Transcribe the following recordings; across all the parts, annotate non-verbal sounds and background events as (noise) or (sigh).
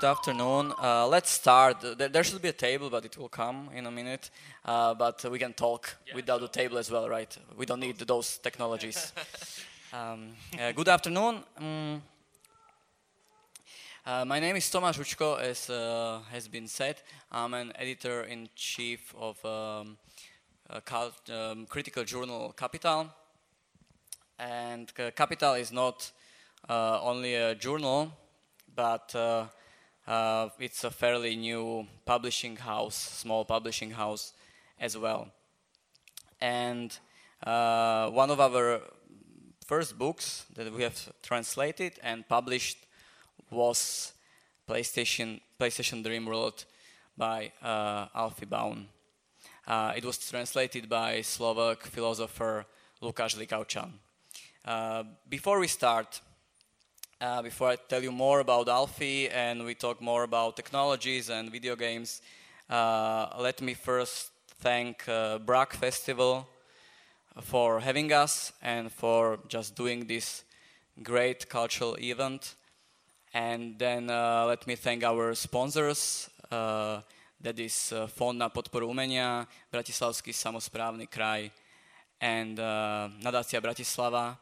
Good afternoon. Uh, let's start. There, there, should be a table, but it will come in a minute. Uh, but we can talk yeah, without the table as well, right? We don't need those technologies. (laughs) um, uh, good afternoon. Um, my name is Tomáš Učko, as uh, has been said. I'm an editor in chief of um, um, critical journal Capital. And Capital is not uh, only a journal, but uh, it's a fairly new publishing house, small publishing house as well. And uh, one of our first books that we have translated and published was PlayStation PlayStation Dream World by uh, Alfie Bown. Uh, it was translated by Slovak philosopher Lukáš Likavčan. Uh, before we start, uh, before I tell you more about Alfie and we talk more about technologies and video games, uh, let me first thank uh, BRAC Festival for having us and for just doing this great cultural event. And then uh, let me thank our sponsors, uh, that is uh, Fond na podporu umenia, Bratislavský samozprávny kraj, and uh, Nadácia Bratislava,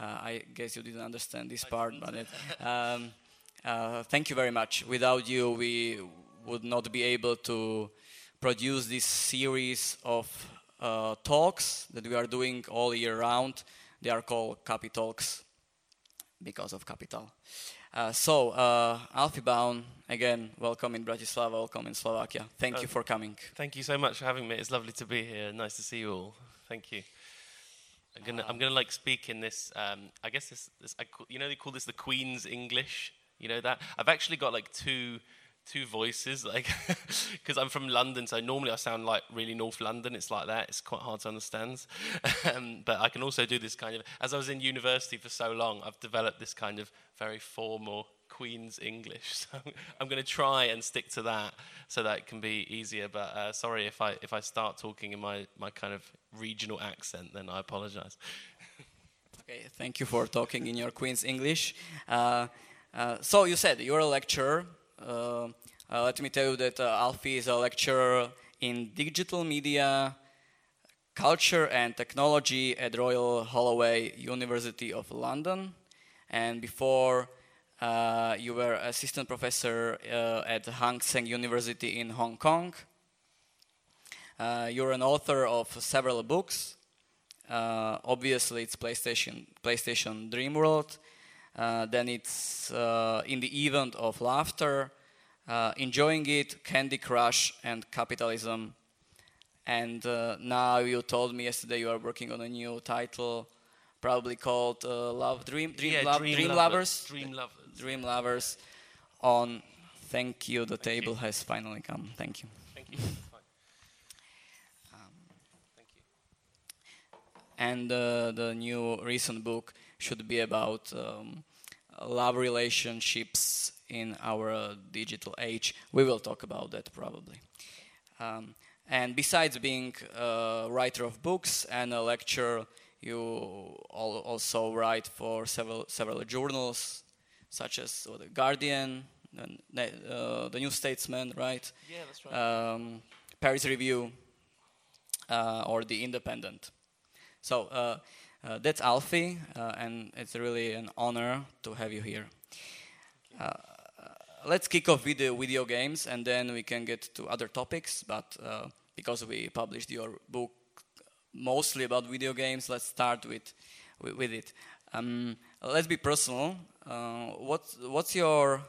I guess you didn't understand this part, but it, um, uh, thank you very much. Without you, we would not be able to produce this series of uh, talks that we are doing all year round. They are called Capi Talks because of capital. Uh, so, uh, Alfie Bown, again, welcome in Bratislava, welcome in Slovakia. Thank uh, you for coming. Thank you so much for having me. It's lovely to be here. Nice to see you all. Thank you. I'm gonna, I'm gonna like speak in this. Um, I guess this, this I you know, they call this the Queen's English. You know that I've actually got like two, two voices, like, (laughs) because I'm from London, so normally I sound like really North London. It's like that. It's quite hard to understand. (laughs) um, but I can also do this kind of. As I was in university for so long, I've developed this kind of very formal Queen's English. (laughs) So I'm going to try and stick to that so that it can be easier. But uh, sorry if I if I start talking in my, my kind of regional accent, then I apologize. (laughs) okay, thank you for talking in your Queen's English. Uh, uh, so you said you're a lecturer. Uh, uh, let me tell you that uh, Alfie is a lecturer in digital media, culture and technology at Royal Holloway University of London. And before uh, you were assistant professor uh, at Hang Seng University in Hong Kong. Uh, you're an author of several books. Uh, obviously, it's PlayStation, PlayStation Dream World. Uh, then it's uh, in the event of laughter, enjoying it, Candy Crush, and capitalism. And now you told me yesterday you are working on a new title, probably called Love Dream Dream, yeah, Lo- Dream, Dream Lovers. Lovers. Dream Lovers dream lovers on thank you the thank table you. has finally come. Thank you. Thank you. Um, thank you and uh, the new recent book should be about um, love relationships in our uh, digital age. We will talk about that probably. Um, and besides being a writer of books and a lecturer you also write for several several journals such as uh, the Guardian, uh, the New Statesman, right? Yeah, that's right. Um, Paris Review, uh, or the Independent. So uh, uh, that's Alfie, uh, and it's really an honor to have you here. let's kick off with the video games, and then we can get to other topics. But because we published your book mostly about video games, let's start with with, with it. Um, let's be personal. Uh, what's what's your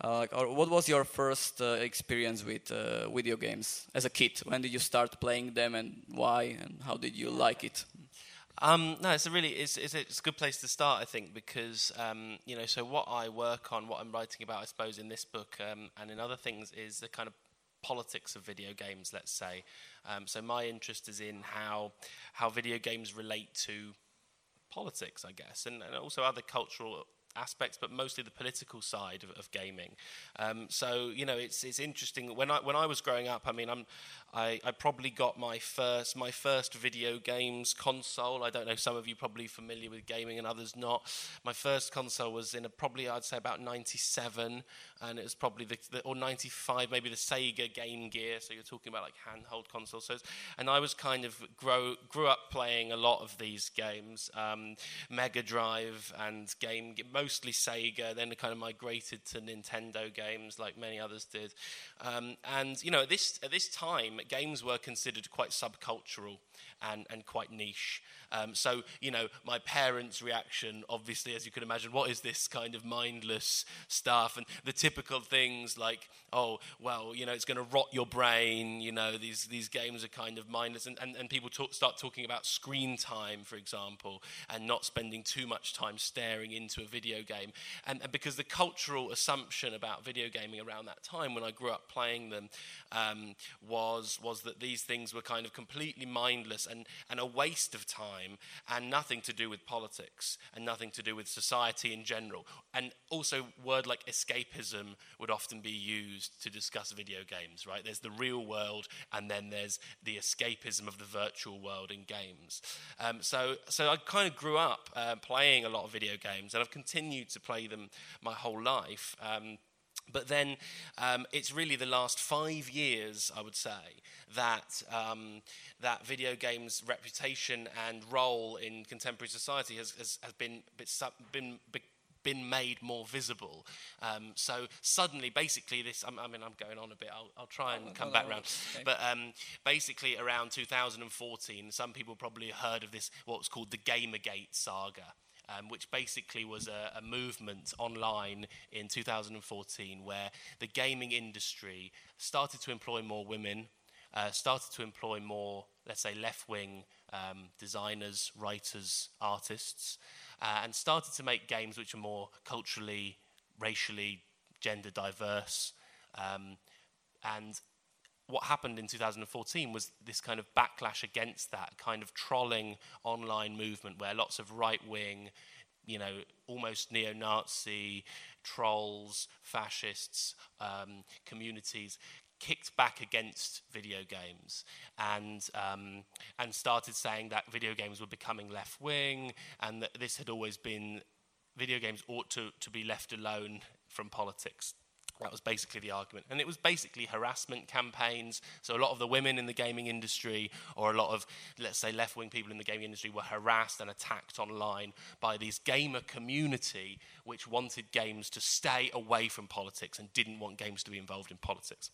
uh, or what was your first uh, experience with uh, video games as a kid? When did you start playing them, and why, and how did you like it? Um, no, it's a really it's, it's, it's, a, good place to start, I think, because um, you know. So what I work on, what I'm writing about, I suppose, in this book um, and in other things, is the kind of politics of video games, let's say. Um, so my interest is in how how video games relate to politics, I guess, and, and also other cultural aspects, but mostly the political side of, of gaming. Um, so you know, it's it's interesting. When I when I was growing up, I mean, I'm I, I probably got my first my first video games console. I don't know. Some of you probably familiar with gaming, and others not. My first console was in a, probably I'd say about '97, and it was probably the, the, or '95, maybe the Sega Game Gear. So you're talking about like handheld consoles. So and I was kind of grow grew up playing a lot of these games, um, Mega Drive and game mostly Sega. Then kind of migrated to Nintendo games like many others did. Um, and you know, at this at this time, games were considered quite subcultural and, and quite niche. Um, so, you know, my parents' reaction, obviously, as you can imagine, what is this kind of mindless stuff? And the typical things like, oh, well, you know, it's going to rot your brain. You know, these, these games are kind of mindless. And, and, and people talk, start talking about screen time, for example, and not spending too much time staring into a video game. And, and because the cultural assumption about video gaming around that time, when I grew up playing them, um, was, was that these things were kind of completely mindless and, and a waste of time and nothing to do with politics and nothing to do with society in general. And also, word like escapism would often be used to discuss video games, right? There's the real world and then there's the escapism of the virtual world in games. Um, so, so I kind of grew up uh, playing a lot of video games and I've continued to play them my whole life. Um, but then um, it's really the last five years, I would say, that, um, that video games' reputation and role in contemporary society has, has, has been, been, been made more visible. Um, so suddenly, basically, this, I mean, I'm going on a bit, I'll, I'll try and oh, come no, back no, around. Okay. But um, basically, around 2014, some people probably heard of this, what's called the Gamergate saga um, which basically was a, a, movement online in 2014 where the gaming industry started to employ more women, uh, started to employ more, let's say, left wing um, designers, writers, artists, uh, and started to make games which are more culturally, racially, gender diverse. Um, and what happened in 2014 was this kind of backlash against that kind of trolling online movement where lots of right wing, you know, almost neo Nazi trolls, fascists, um, communities kicked back against video games and um, and started saying that video games were becoming left wing and that this had always been video games ought to, to be left alone from politics. That was basically the argument. And it was basically harassment campaigns. So a lot of the women in the gaming industry, or a lot of, let's say, left wing people in the gaming industry, were harassed and attacked online by these gamer community which wanted games to stay away from politics and didn't want games to be involved in politics.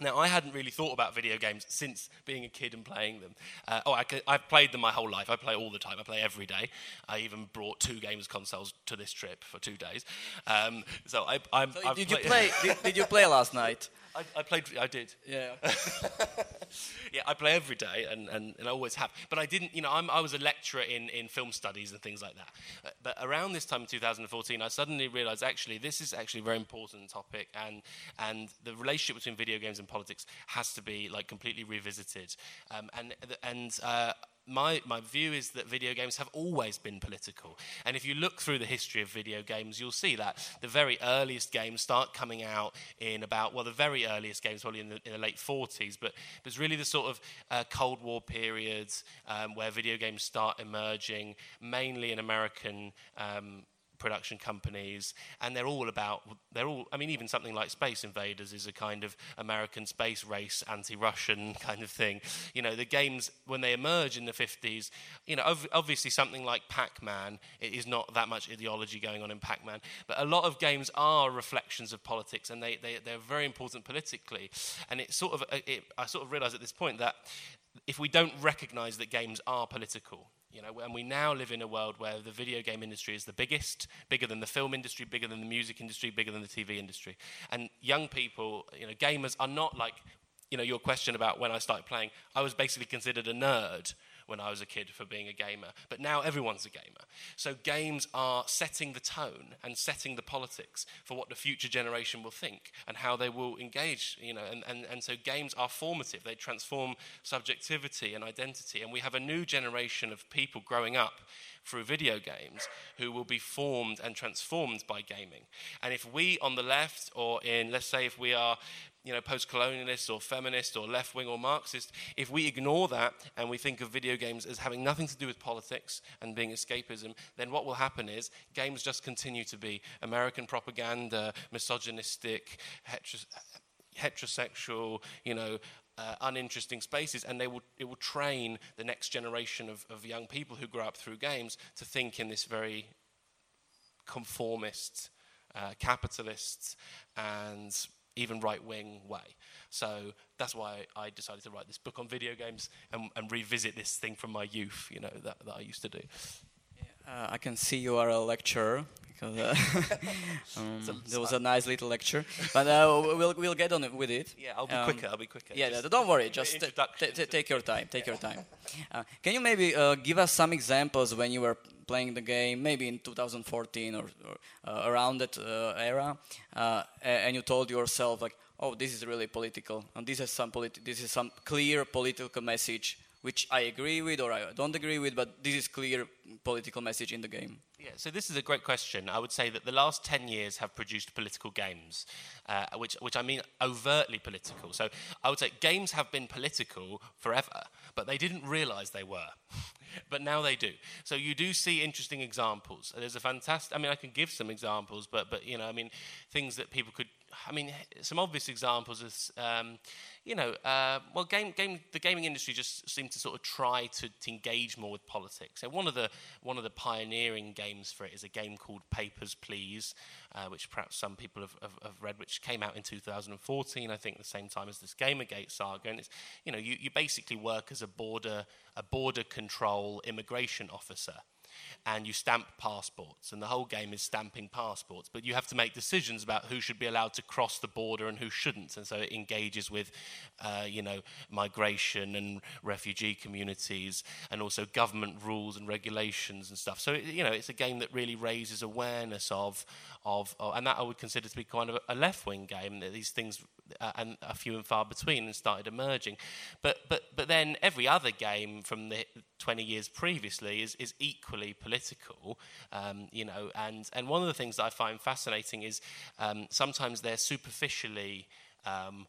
Now, I hadn't really thought about video games since being a kid and playing them. Uh, oh, I, have played them my whole life. I play all the time. I play every day. I even brought two games consoles to this trip for two days. Um, so I, I'm. So did, you play, (laughs) did, did, you play last night? I, I, played. I did. Yeah. (laughs) yeah, I play every day, and, and, and I always have. But I didn't. You know, I'm, i was a lecturer in, in film studies and things like that. Uh, but around this time in 2014, I suddenly realised actually this is actually a very important topic, and and the relationship between video games and politics has to be like completely revisited. Um, and and uh, my, my view is that video games have always been political. And if you look through the history of video games, you'll see that the very earliest games start coming out in about, well, the very earliest games probably in the, in the late 40s, but it's really the sort of uh, Cold War periods um, where video games start emerging, mainly in American um, production companies, and they're all about, they're all, I mean, even something like Space Invaders is a kind of American space race, anti Russian (laughs) kind of thing. You know, the games, when they emerge in the 50s, you know, ov- obviously something like Pac Man, it is not that much ideology going on in Pac Man, but a lot of games are reflections of politics, and they, they, they're very important politically. And it sort of, it, I sort of realize at this point that if we don't recognize that games are political, you know, and we now live in a world where the video game industry is the biggest, bigger than the film industry, bigger than the music industry, bigger than the TV industry. And young people, you know, gamers are not like, you know, your question about when I started playing, I was basically considered a nerd when I was a kid for being a gamer, but now everyone's a gamer. So games are setting the tone and setting the politics for what the future generation will think and how they will engage, you know, and, and, and so games are formative. They transform subjectivity and identity. And we have a new generation of people growing up through video games who will be formed and transformed by gaming. And if we on the left, or in, let's say, if we are you know, post-colonialist or feminist or left-wing or Marxist, if we ignore that and we think of video games as having nothing to do with politics and being escapism, then what will happen is games just continue to be American propaganda, misogynistic, heterosexual, you know, uh, uninteresting spaces, and they will, it will train the next generation of, of young people who grow up through games to think in this very conformist, uh, capitalist, and even right wing way. So that's why I decided to write this book on video games and, and revisit this thing from my youth, you know, that, that I used to do. Uh, I can see you are a lecturer because uh, (laughs) um, there was a nice little lecture, but uh, we'll we'll get on with it. Yeah, I'll be um, quicker. I'll be quicker. Yeah, just don't worry. Just take your time. Take your time. Uh, can you maybe uh, give us some examples when you were playing the game, maybe in 2014 or, or uh, around that era, and you told yourself like, "Oh, this is really political, and this is some politi- this is some clear political message." which I agree with or I don't agree with, but this is clear political message in the game. Yeah, so this is a great question. I would say that the last 10 years have produced political games, uh, which, which I mean overtly political. So I would say games have been political forever, but they didn't realize they were. (laughs) but now they do. So you do see interesting examples. There's a fantastic, I mean, I can give some examples, but, but you know, I mean, things that people could, I mean, some obvious examples is, um, you know, uh, well, game, game, the gaming industry just seemed to sort of try to, to engage more with politics. So one of the one of the pioneering games for it is a game called Papers Please, uh, which perhaps some people have, have, have, read, which came out in 2014, I think, the same time as this GamerGate saga. And it's, you know, you, you basically work as a border a border control immigration officer and you stamp passports, and the whole game is stamping passports. But you have to make decisions about who should be allowed to cross the border and who shouldn't, and so it engages with, uh, you know, migration and refugee communities, and also government rules and regulations and stuff. So you know, it's a game that really raises awareness of, of, of and that I would consider to be kind of a left-wing game. That these things uh, and a few and far between and started emerging. But, but, but then every other game from the 20 years previously is, is equally political, um, you know, and, and one of the things that I find fascinating is um, sometimes they're superficially um,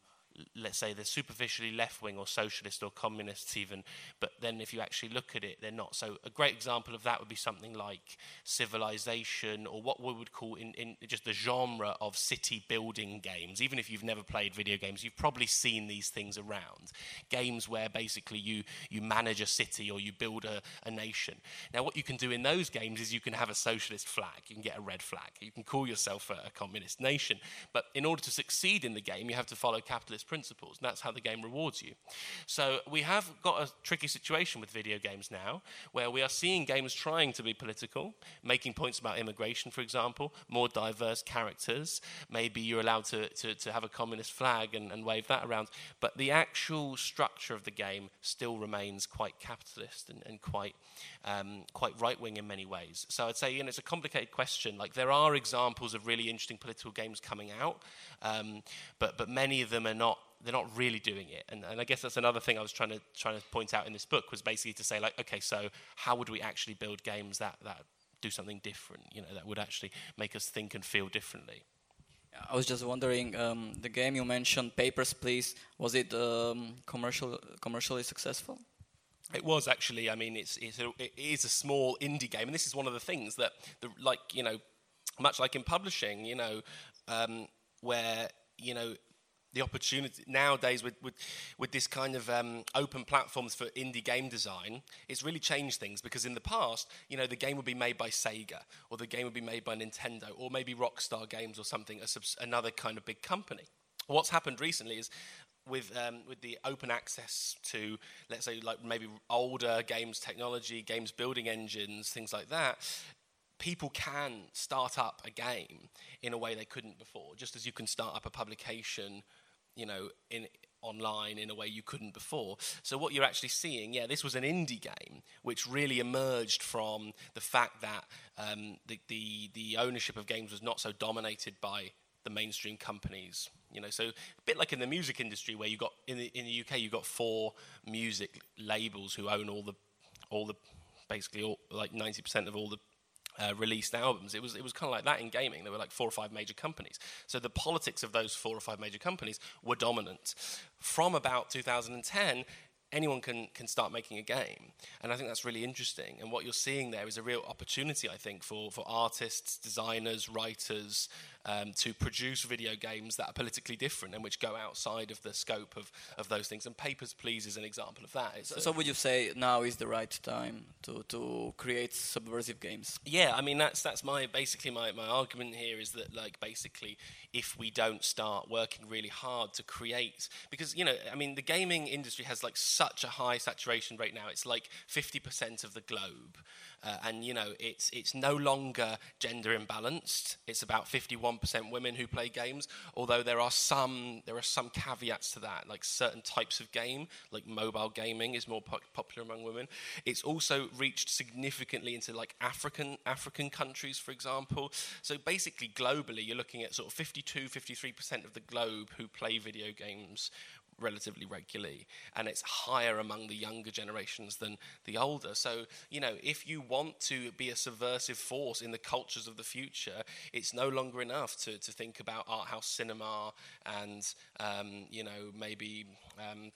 let's say they're superficially left wing or socialist or communists even, but then if you actually look at it, they're not. So a great example of that would be something like Civilization or what we would call in, in just the genre of city building games. Even if you've never played video games, you've probably seen these things around. Games where basically you, you manage a city or you build a, a nation. Now what you can do in those games is you can have a socialist flag, you can get a red flag, you can call yourself a, a communist nation, but in order to succeed in the game, you have to follow capitalist principles, and that's how the game rewards you. So we have got a tricky situation with video games now, where we are seeing games trying to be political, making points about immigration, for example, more diverse characters. Maybe you're allowed to, to, to have a communist flag and, and wave that around, but the actual structure of the game still remains quite capitalist and, and quite, um, quite right wing in many ways. So I'd say you know, it's a complicated question. Like there are examples of really interesting political games coming out, um, but, but many of them are not they're not really doing it. And, and I guess that's another thing I was trying to trying to point out in this book was basically to say like, okay, so how would we actually build games that that do something different? You know, that would actually make us think and feel differently. I was just wondering, um, the game you mentioned, Papers, Please, was it um, commercial commercially successful? It was actually. I mean, it's, it's a, it is a small indie game, and this is one of the things that, the, like you know, much like in publishing, you know, um, where you know the opportunity nowadays with, with, with this kind of um, open platforms for indie game design, it's really changed things because in the past, you know, the game would be made by Sega or the game would be made by Nintendo or maybe Rockstar Games or something, another kind of big company. What's happened recently is with um, with the open access to let's say like maybe older games technology, games building engines, things like that, people can start up a game in a way they couldn't before, just as you can start up a publication you know, in online in a way you couldn't before. So what you're actually seeing, yeah, this was an indie game which really emerged from the fact that um, the, the the ownership of games was not so dominated by the mainstream companies. You know, so a bit like in the music industry, where you got in the in the UK, you got four music labels who own all the all the basically all, like ninety percent of all the uh, released albums. It was it was kind of like that in gaming. There were like four or five major companies. So the politics of those four or five major companies were dominant. From about 2010, anyone can, can start making a game. And I think that's really interesting. And what you're seeing there is a real opportunity, I think, for, for artists, designers, writers um, to produce video games that are politically different and which go outside of the scope of, of those things. And Papers, Please is an example of that. So, so, would you say now is the right time to, to create subversive games? Yeah, I mean, that's, that's my, basically my, my argument here is that, like, basically, if we don't start working really hard to create, because, you know, I mean, the gaming industry has, like, such a high saturation rate now. It's like 50% of the globe. Uh, and you know, it's it's no longer gender imbalanced. It's about 51% women who play games. Although there are some there are some caveats to that, like certain types of game, like mobile gaming, is more po- popular among women. It's also reached significantly into like African African countries, for example. So basically, globally, you're looking at sort of 52, 53% of the globe who play video games relatively regularly, and it's higher among the younger generations than the older. So, you know, if you want to be a subversive force in the cultures of the future, it's no longer enough to, to think about art house cinema and, um, you know, maybe. Um,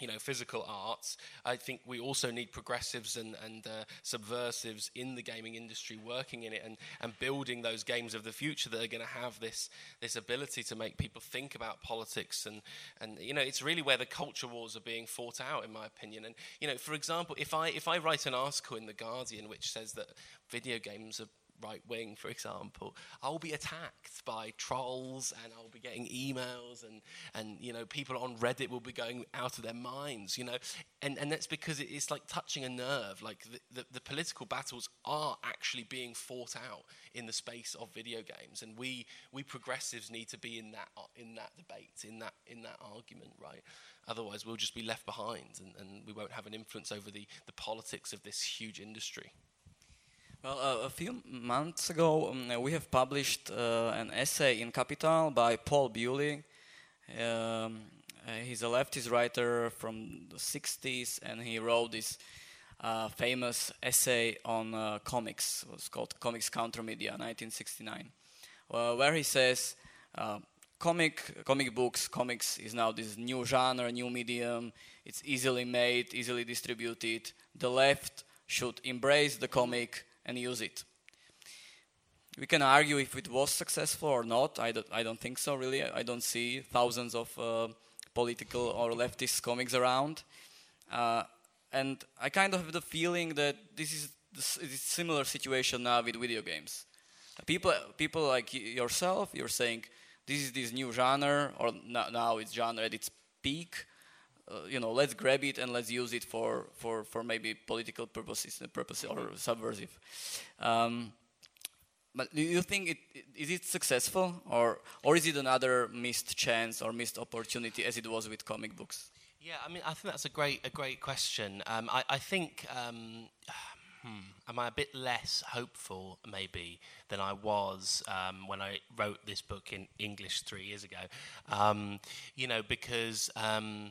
you know, physical arts. I think we also need progressives and, and uh, subversives in the gaming industry working in it and, and building those games of the future that are going to have this this ability to make people think about politics and and you know it's really where the culture wars are being fought out in my opinion. And you know, for example, if I if I write an article in the Guardian which says that video games are right wing, for example, I'll be attacked by trolls and I'll be getting emails and, and you know, people on Reddit will be going out of their minds, you know. And, and that's because it's like touching a nerve. Like the, the, the political battles are actually being fought out in the space of video games. And we, we progressives need to be in that, in that debate, in that, in that argument, right? Otherwise, we'll just be left behind and, and we won't have an influence over the, the politics of this huge industry. Well, uh, a few months ago, um, we have published uh, an essay in Capital by Paul Buhle. Um, uh, he's a leftist writer from the 60s, and he wrote this uh, famous essay on uh, comics. It was called Comics Counter Media, 1969, where he says comic comic books comics is now this new genre new medium it's easily made easily distributed the left should embrace the comic and use it. We can argue if it was successful or not. I don't, I don't think so, really. I don't see thousands of uh, political or leftist comics around. Uh, and I kind of have the feeling that this is a similar situation now with video games. People, people like yourself, you're saying this is this new genre, or now it's genre at its peak. Uh, you know, let's grab it and let's use it for, for, for maybe political purposes, purposes or subversive. Um, but do you think it is it successful, or or is it another missed chance or missed opportunity as it was with comic books? Yeah, I mean, I think that's a great a great question. Um, I, I think. Um, (sighs) hmm, am I a bit less hopeful, maybe, than I was um, when I wrote this book in English three years ago? Um, you know, because um,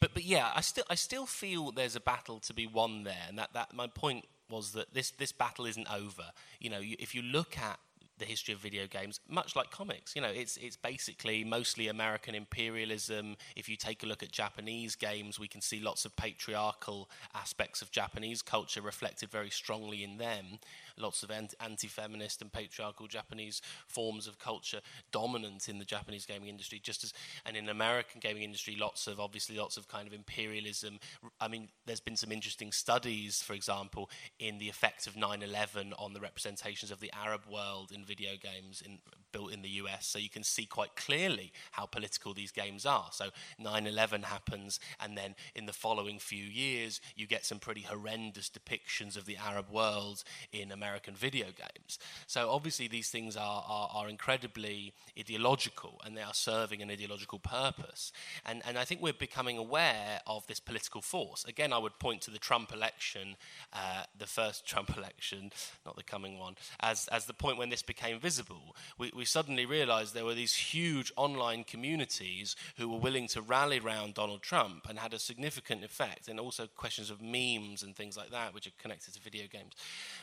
but but yeah, I still I still feel there's a battle to be won there, and that, that my point was that this this battle isn't over. You know, you, if you look at the history of video games, much like comics. You know, it's it's basically mostly American imperialism. If you take a look at Japanese games, we can see lots of patriarchal aspects of Japanese culture reflected very strongly in them lots of anti-feminist and patriarchal Japanese forms of culture dominant in the Japanese gaming industry, just as and in American gaming industry, lots of obviously lots of kind of imperialism. I mean, there's been some interesting studies, for example, in the effect of 9/11 on the representations of the Arab world in video games, in built in the US, so you can see quite clearly how political these games are. So 9 11 happens, and then in the following few years, you get some pretty horrendous depictions of the Arab world in American video games. So obviously, these things are, are, are incredibly ideological, and they are serving an ideological purpose. And, and I think we're becoming aware of this political force. Again, I would point to the Trump election, uh, the first (laughs) Trump election, not the coming one, as, as the point when this became visible. We, we suddenly realized there were these huge online communities who were willing to rally around Donald Trump and had a significant effect, and also questions of memes and things like that, which are connected to video games.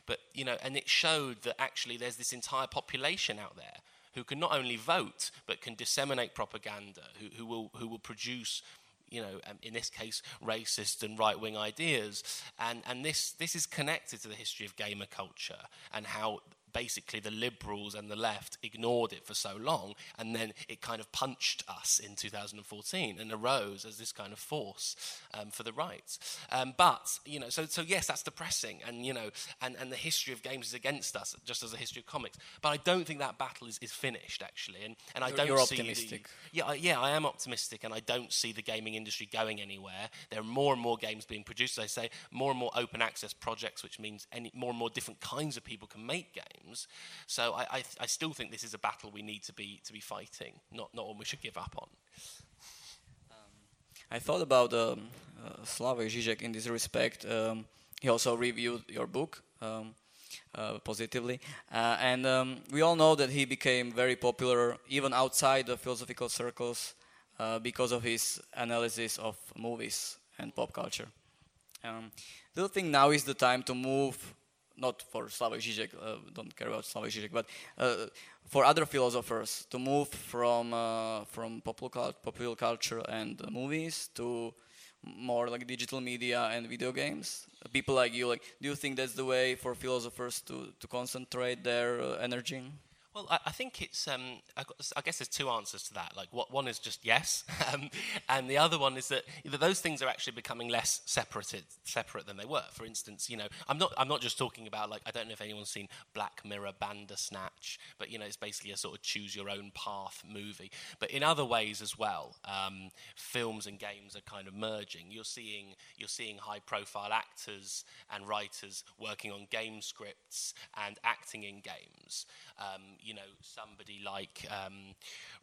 But, you know, and it showed that actually there's this entire population out there who can not only vote but can disseminate propaganda, who, who will who will produce you know, um, in this case, racist and right wing ideas. And, and this, this is connected to the history of gamer culture and how basically the liberals and the left ignored it for so long, and then it kind of punched us in 2014 and arose as this kind of force um, for the rights. Um, but you know, so so yes, that's depressing, and you know, and, and the history of games is against us, just as the history of comics. But I don't think that battle is, is finished actually, and and I you're, don't you're see optimistic. The, yeah, I, yeah, I am optimistic, and I don't see the gaming industry going anywhere. There are more and more games being produced. As I say, more and more open access projects, which means any more and more different kinds of people can make games games. So I, I, I, still think this is a battle we need to be to be fighting, not not one we should give up on. Um, I thought about um, uh, Slavoj Žižek in this respect. Um, he also reviewed your book. Um, uh, positively. Uh, and um, we all know that he became very popular even outside the philosophical circles uh, because of his analysis of movies and pop culture. Um, do you think now is the time to move not for Slavoj Žižek, uh, don't care about Slavoj Žižek, but uh, for other philosophers to move from uh, from popular, popular culture and movies to more like digital media and video games. People like you, like, do you think that's the way for philosophers to to concentrate their uh, energy? Well, I, I think it's. Um, I, I, guess there's two answers to that. Like, what one is just yes, (laughs) um, and the other one is that those things are actually becoming less separated, separate than they were. For instance, you know, I'm not. I'm not just talking about like I don't know if anyone's seen Black Mirror Bandersnatch, but you know, it's basically a sort of choose your own path movie. But in other ways as well, um, films and games are kind of merging. You're seeing you're seeing high profile actors and writers working on game scripts and acting in games. Um, you know, somebody like um,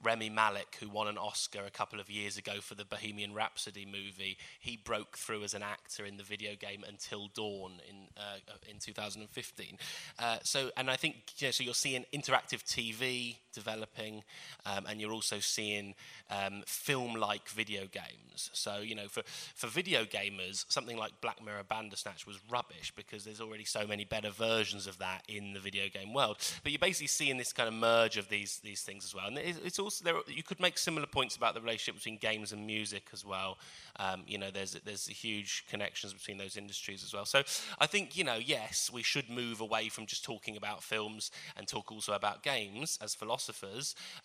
Rami Malek, who won an Oscar a couple of years ago for the Bohemian Rhapsody movie, he broke through as an actor in the video game Until Dawn in uh, in 2015. Uh, so, and I think you know, so you're seeing interactive TV developing, um, and you're also seeing um, film-like video games. So, you know, for for video gamers, something like Black Mirror Bandersnatch was rubbish because there's already so many better versions of that in the video game world. But you're basically seeing this kind of merge of these these things as well. And it's also there. You could make similar points about the relationship between games and music as well. Um, you know, there's there's huge connections between those industries as well. So I think you know, yes, we should move away from just talking about films and talk also about games as philosophers.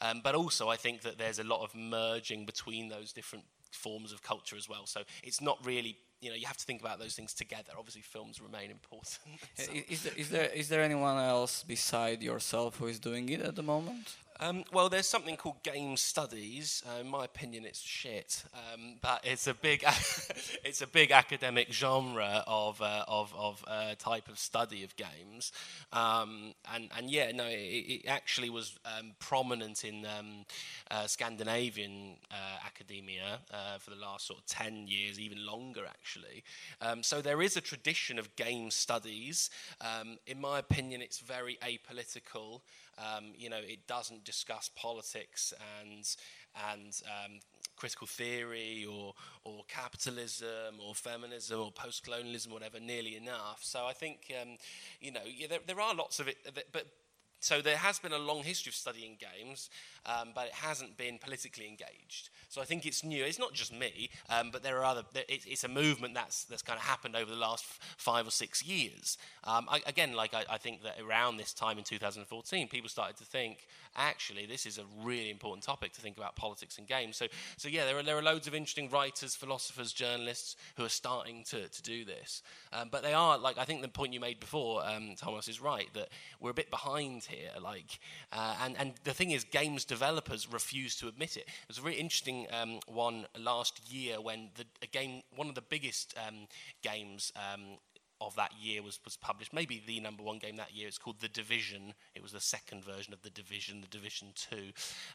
Um, but also, I think that there's a lot of merging between those different forms of culture as well. So it's not really you know you have to think about those things together. Obviously, films remain important. (laughs) so. is, there, is there is there anyone else beside yourself who is doing it at the moment? Um, well, there's something called game studies. Uh, in my opinion, it's shit, um, but it's a big, (laughs) it's a big academic genre of uh, of of uh, type of study of games, um, and and yeah, no, it, it actually was um, prominent in um, uh, Scandinavian uh, academia uh, for the last sort of ten years, even longer actually. Um, so there is a tradition of game studies. in my opinion, it's very apolitical. Um, you know, it doesn't discuss politics and and um, critical theory or or capitalism or feminism or post-colonialism, whatever, nearly enough. So I think um, you know yeah, there, there are lots of it, but so there has been a long history of studying games, um, but it hasn't been politically engaged. So I think it's new. It's not just me, um, but there are other. it's a movement that's that's kind of happened over the last five or six years. Um, I, again, like I, I, think that around this time in 2014, people started to think, actually, this is a really important topic to think about politics and games. So, so yeah, there are there are loads of interesting writers, philosophers, journalists who are starting to to do this. Um, but they are like I think the point you made before, um, Thomas, is right that we're a bit behind here. Like, uh, and and the thing is, games developers refuse to admit it. It was a really interesting um, one last year when the a game, one of the biggest um, games um, of that year was, was published. Maybe the number one game that year. It's called The Division. It was the second version of The Division, The Division 2,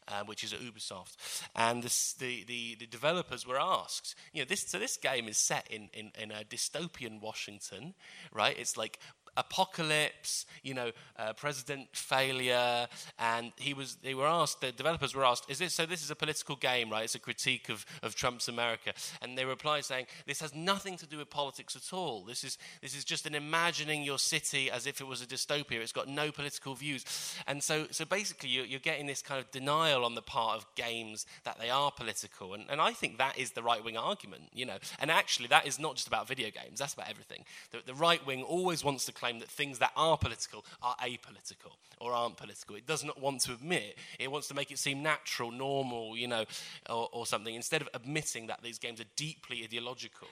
uh, which is at Ubisoft. And this, the, the, the, developers were asked, you know, this, so this game is set in, in, in a dystopian Washington, right? It's like apocalypse, you know, uh, president failure, and he was. They were asked. The developers were asked, "Is this so? This is a political game, right? It's a critique of, of Trump's America." And they replied saying, "This has nothing to do with politics at all. This is this is just an imagining your city as if it was a dystopia. It's got no political views." And so, so basically, you're, you're getting this kind of denial on the part of games that they are political, and, and I think that is the right wing argument, you know. And actually, that is not just about video games. That's about everything. The, the right wing always wants to claim that things that are political are apolitical or aren't political. It does not want to admit, it wants to make it seem natural, normal, you know, or, or something, instead of admitting that these games are deeply ideological.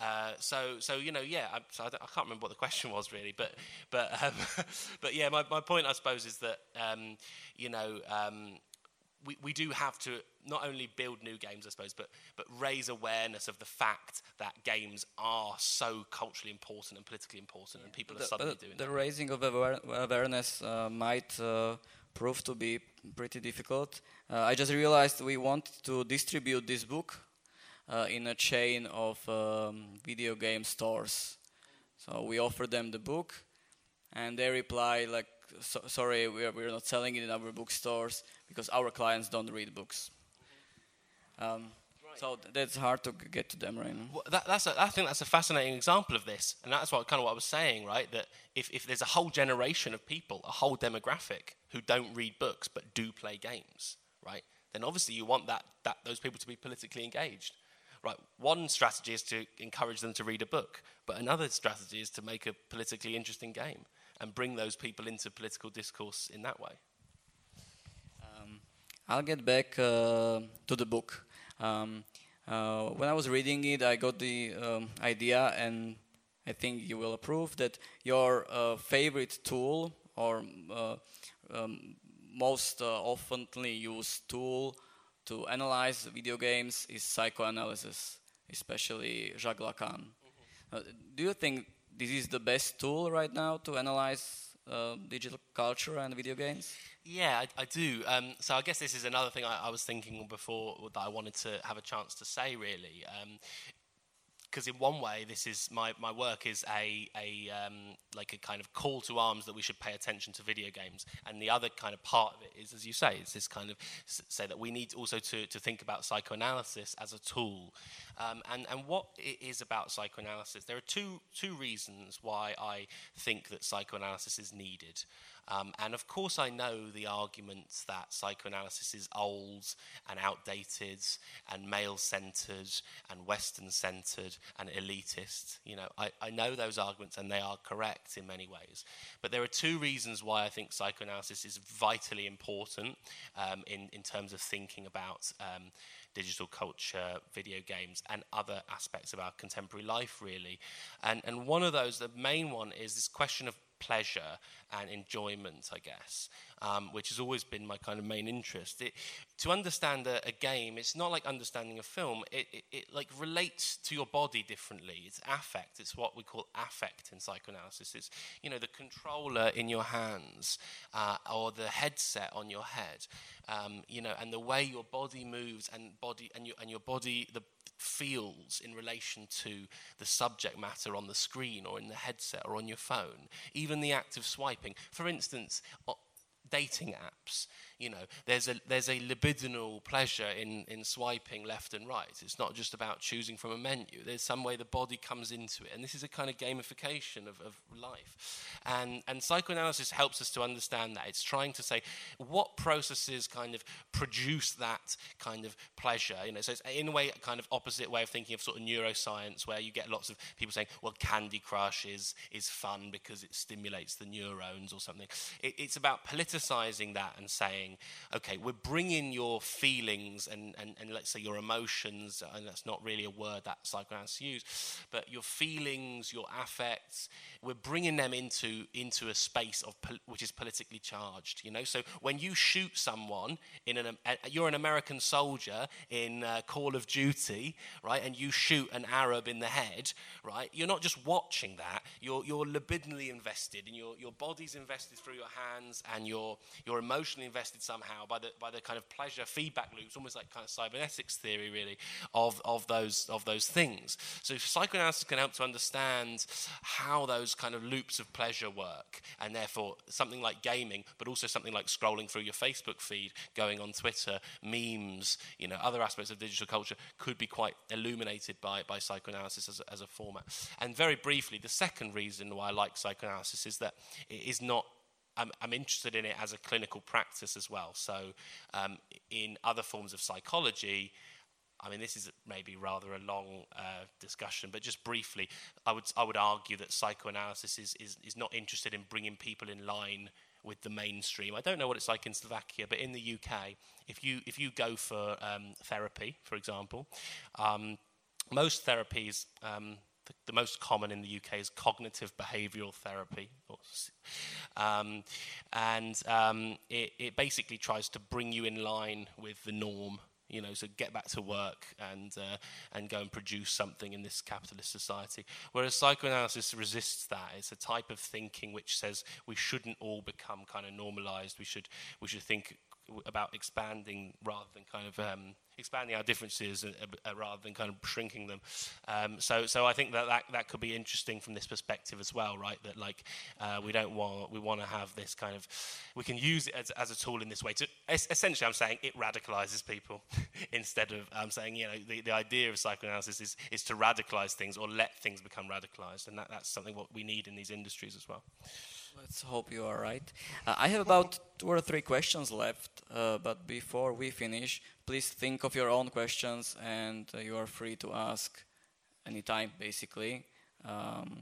Uh, so, so, you know, yeah, I, so I, I, can't remember what the question was really, but, but, um, (laughs) but yeah, my, my point, I suppose, is that, um, you know, um, we, we do have to not only build new games, I suppose, but, but raise awareness of the fact that games are so culturally important and politically important, and people the, are suddenly doing the that. raising of awareness uh, might uh, prove to be pretty difficult. Uh, I just realized we want to distribute this book uh, in a chain of um, video game stores. So we offer them the book, and they reply like, so, "Sorry, we are, we are not selling it in our bookstores because our clients don't read books." Um, So that's hard to get to them right now. Well, that, that's a, I think that's a fascinating example of this, and that's what kind of what I was saying, right? That if, if there's a whole generation of people, a whole demographic who don't read books but do play games, right? Then obviously you want that, that those people to be politically engaged, right? One strategy is to encourage them to read a book, but another strategy is to make a politically interesting game and bring those people into political discourse in that way. I'll get back uh, to the book. Um, uh, when I was reading it, I got the um, idea, and I think you will approve that your uh, favorite tool or uh, um, most uh, oftenly used tool to analyze video games is psychoanalysis, especially Jacques Lacan. Mm-hmm. Uh, do you think this is the best tool right now to analyze digital culture and video games? Yeah, I, I do. Um, so I guess this is another thing I, I, was thinking before that I wanted to have a chance to say, really. because um, in one way, this is my, my work is a, a um, like a kind of call to arms that we should pay attention to video games, and the other kind of part of it is, as you say, it's this kind of say that we need also to, to think about psychoanalysis as a tool, um, and and what it is about psychoanalysis. There are two two reasons why I think that psychoanalysis is needed. Um, and of course, I know the arguments that psychoanalysis is old and outdated and male centered and Western centered and elitist. You know, I, I know those arguments and they are correct in many ways. But there are two reasons why I think psychoanalysis is vitally important um, in, in terms of thinking about. Um, digital culture, video games, and other aspects of our contemporary life, really. And, and one of those, the main one, is this question of pleasure and enjoyment, I guess, um, which has always been my kind of main interest. It, to understand a, a, game, it's not like understanding a film. It, it, it, like relates to your body differently. It's affect. It's what we call affect in psychoanalysis. It's you know the controller in your hands uh, or the headset on your head. Um, you know, and the way your body moves and body and your and your body the feels in relation to the subject matter on the screen or in the headset or on your phone, even the act of swiping. For instance, dating apps. You know, there's a there's a libidinal pleasure in in swiping left and right. It's not just about choosing from a menu. There's some way the body comes into it, and this is a kind of gamification of, of life. And and psychoanalysis helps us to understand that. It's trying to say what processes kind of produce that kind of pleasure. You know, so it's in a way a kind of opposite way of thinking of sort of neuroscience, where you get lots of people saying, well, Candy Crush is is fun because it stimulates the neurons or something. It, it's about politicizing that and saying, okay, we're bringing your feelings and, and, and let's say your emotions, and that's not really a word that psychoanalysts use, but your feelings, your affects, we're bringing them into, into a space of which is politically charged, you know? So when you shoot someone in an, you're an American soldier in uh, Call of Duty, right, and you shoot an Arab in the head, right, you're not just watching that, you're, you're libidinally invested, and your, your body's invested through your hands, and you're, you're emotionally invested somehow by the, by the kind of pleasure feedback loops, almost like kind of cybernetics theory, really, of, of, those, of those things. So psychoanalysis can help to understand how those kind of loops of pleasure work, and therefore something like gaming, but also something like scrolling through your Facebook feed, going on Twitter, memes, you know, other aspects of digital culture could be quite illuminated by, by psychoanalysis as a, as a format. And very briefly, the second reason why I like psychoanalysis is that it is not I'm, I'm, interested in it as a clinical practice as well. So, um, in other forms of psychology, I mean, this is maybe rather a long uh, discussion, but just briefly, I would I would argue that psychoanalysis is, is is not interested in bringing people in line with the mainstream. I don't know what it's like in Slovakia, but in the UK, if you if you go for um, therapy, for example, um, most therapies. The, the, most common in the UK is cognitive behavioral therapy, um, and um, it, it basically tries to bring you in line with the norm you know, so get back to work and uh, and go and produce something in this capitalist society. Whereas psychoanalysis resists that. It's a type of thinking which says we shouldn't all become kind of normalized. We should we should think about expanding rather than kind of um, expanding our differences uh, uh, rather than kind of shrinking them. Um, so, so I think that, that that could be interesting from this perspective as well, right? That like uh, we don't want we want to have this kind of we can use it as, as a tool in this way. To essentially, I'm saying it radicalizes people (laughs) instead of I'm saying you know the, the idea of psychoanalysis is is to radicalize things or let things become radicalized, and that, that's something what we need in these industries as well. Let's hope you are right. Uh, I have about two or three questions left, uh, but before we finish, please think of your own questions and uh, you are free to ask anytime, basically. Um,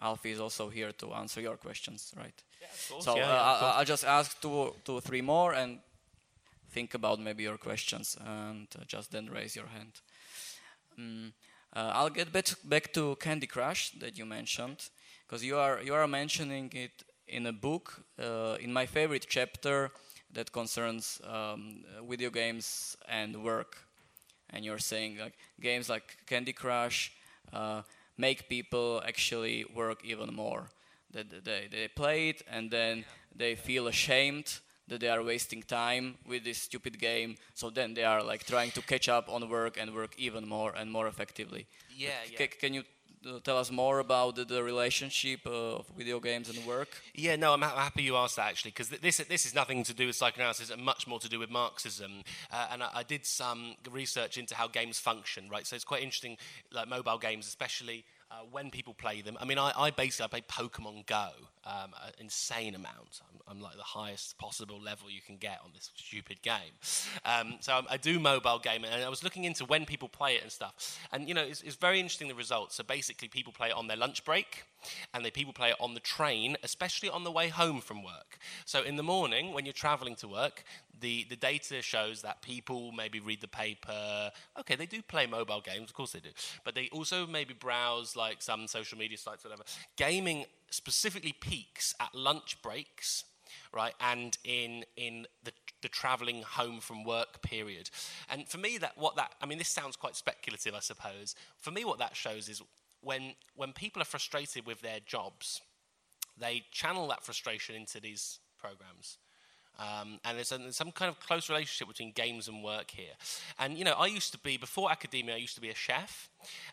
Alfie is also here to answer your questions, right? Yeah, of course. So yeah, uh, yeah, I'll just ask two, two, three more and think about maybe your questions and uh, just then raise your hand. Um, I'll get back, back to Candy Crush that you mentioned because you are you are mentioning it in a book, uh, in my favorite chapter that concerns um, video games and work. And you're saying like games like Candy Crush uh, make people actually work even more. That they, they play it and then they feel ashamed that they are wasting time with this stupid game. So then they are like trying to catch up on work and work even more and more effectively. Yeah, yeah. can you tell us more about the, the relationship uh, of video games and work? Yeah, no, I'm ha- happy you asked that actually, because this this is nothing to do with psychoanalysis and much more to do with Marxism. Uh, and I, I, did some research into how games function, right? So it's quite interesting, like mobile games, especially uh, when people play them. I mean, I, I basically I play Pokemon Go, um, an insane amount. I'm, I'm, like the highest possible level you can get on this stupid game. Um, so I, I, do mobile gaming, and I was looking into when people play it and stuff. And you know, it's, it's very interesting the results. So basically, people play it on their lunch break and the people play it on the train, especially on the way home from work. So in the morning, when you're traveling to work, the, the data shows that people maybe read the paper. Okay, they do play mobile games, of course they do, but they also maybe browse like some social media sites, whatever. Gaming specifically peaks at lunch breaks right? And in in the the traveling home from work period. And for me, that what that I mean, this sounds quite speculative, I suppose. For me, what that shows is when, when people are frustrated with their jobs, they channel that frustration into these programs. Um, and there's, a, some kind of close relationship between games and work here. And, you know, I used to be, before academia, I used to be a chef.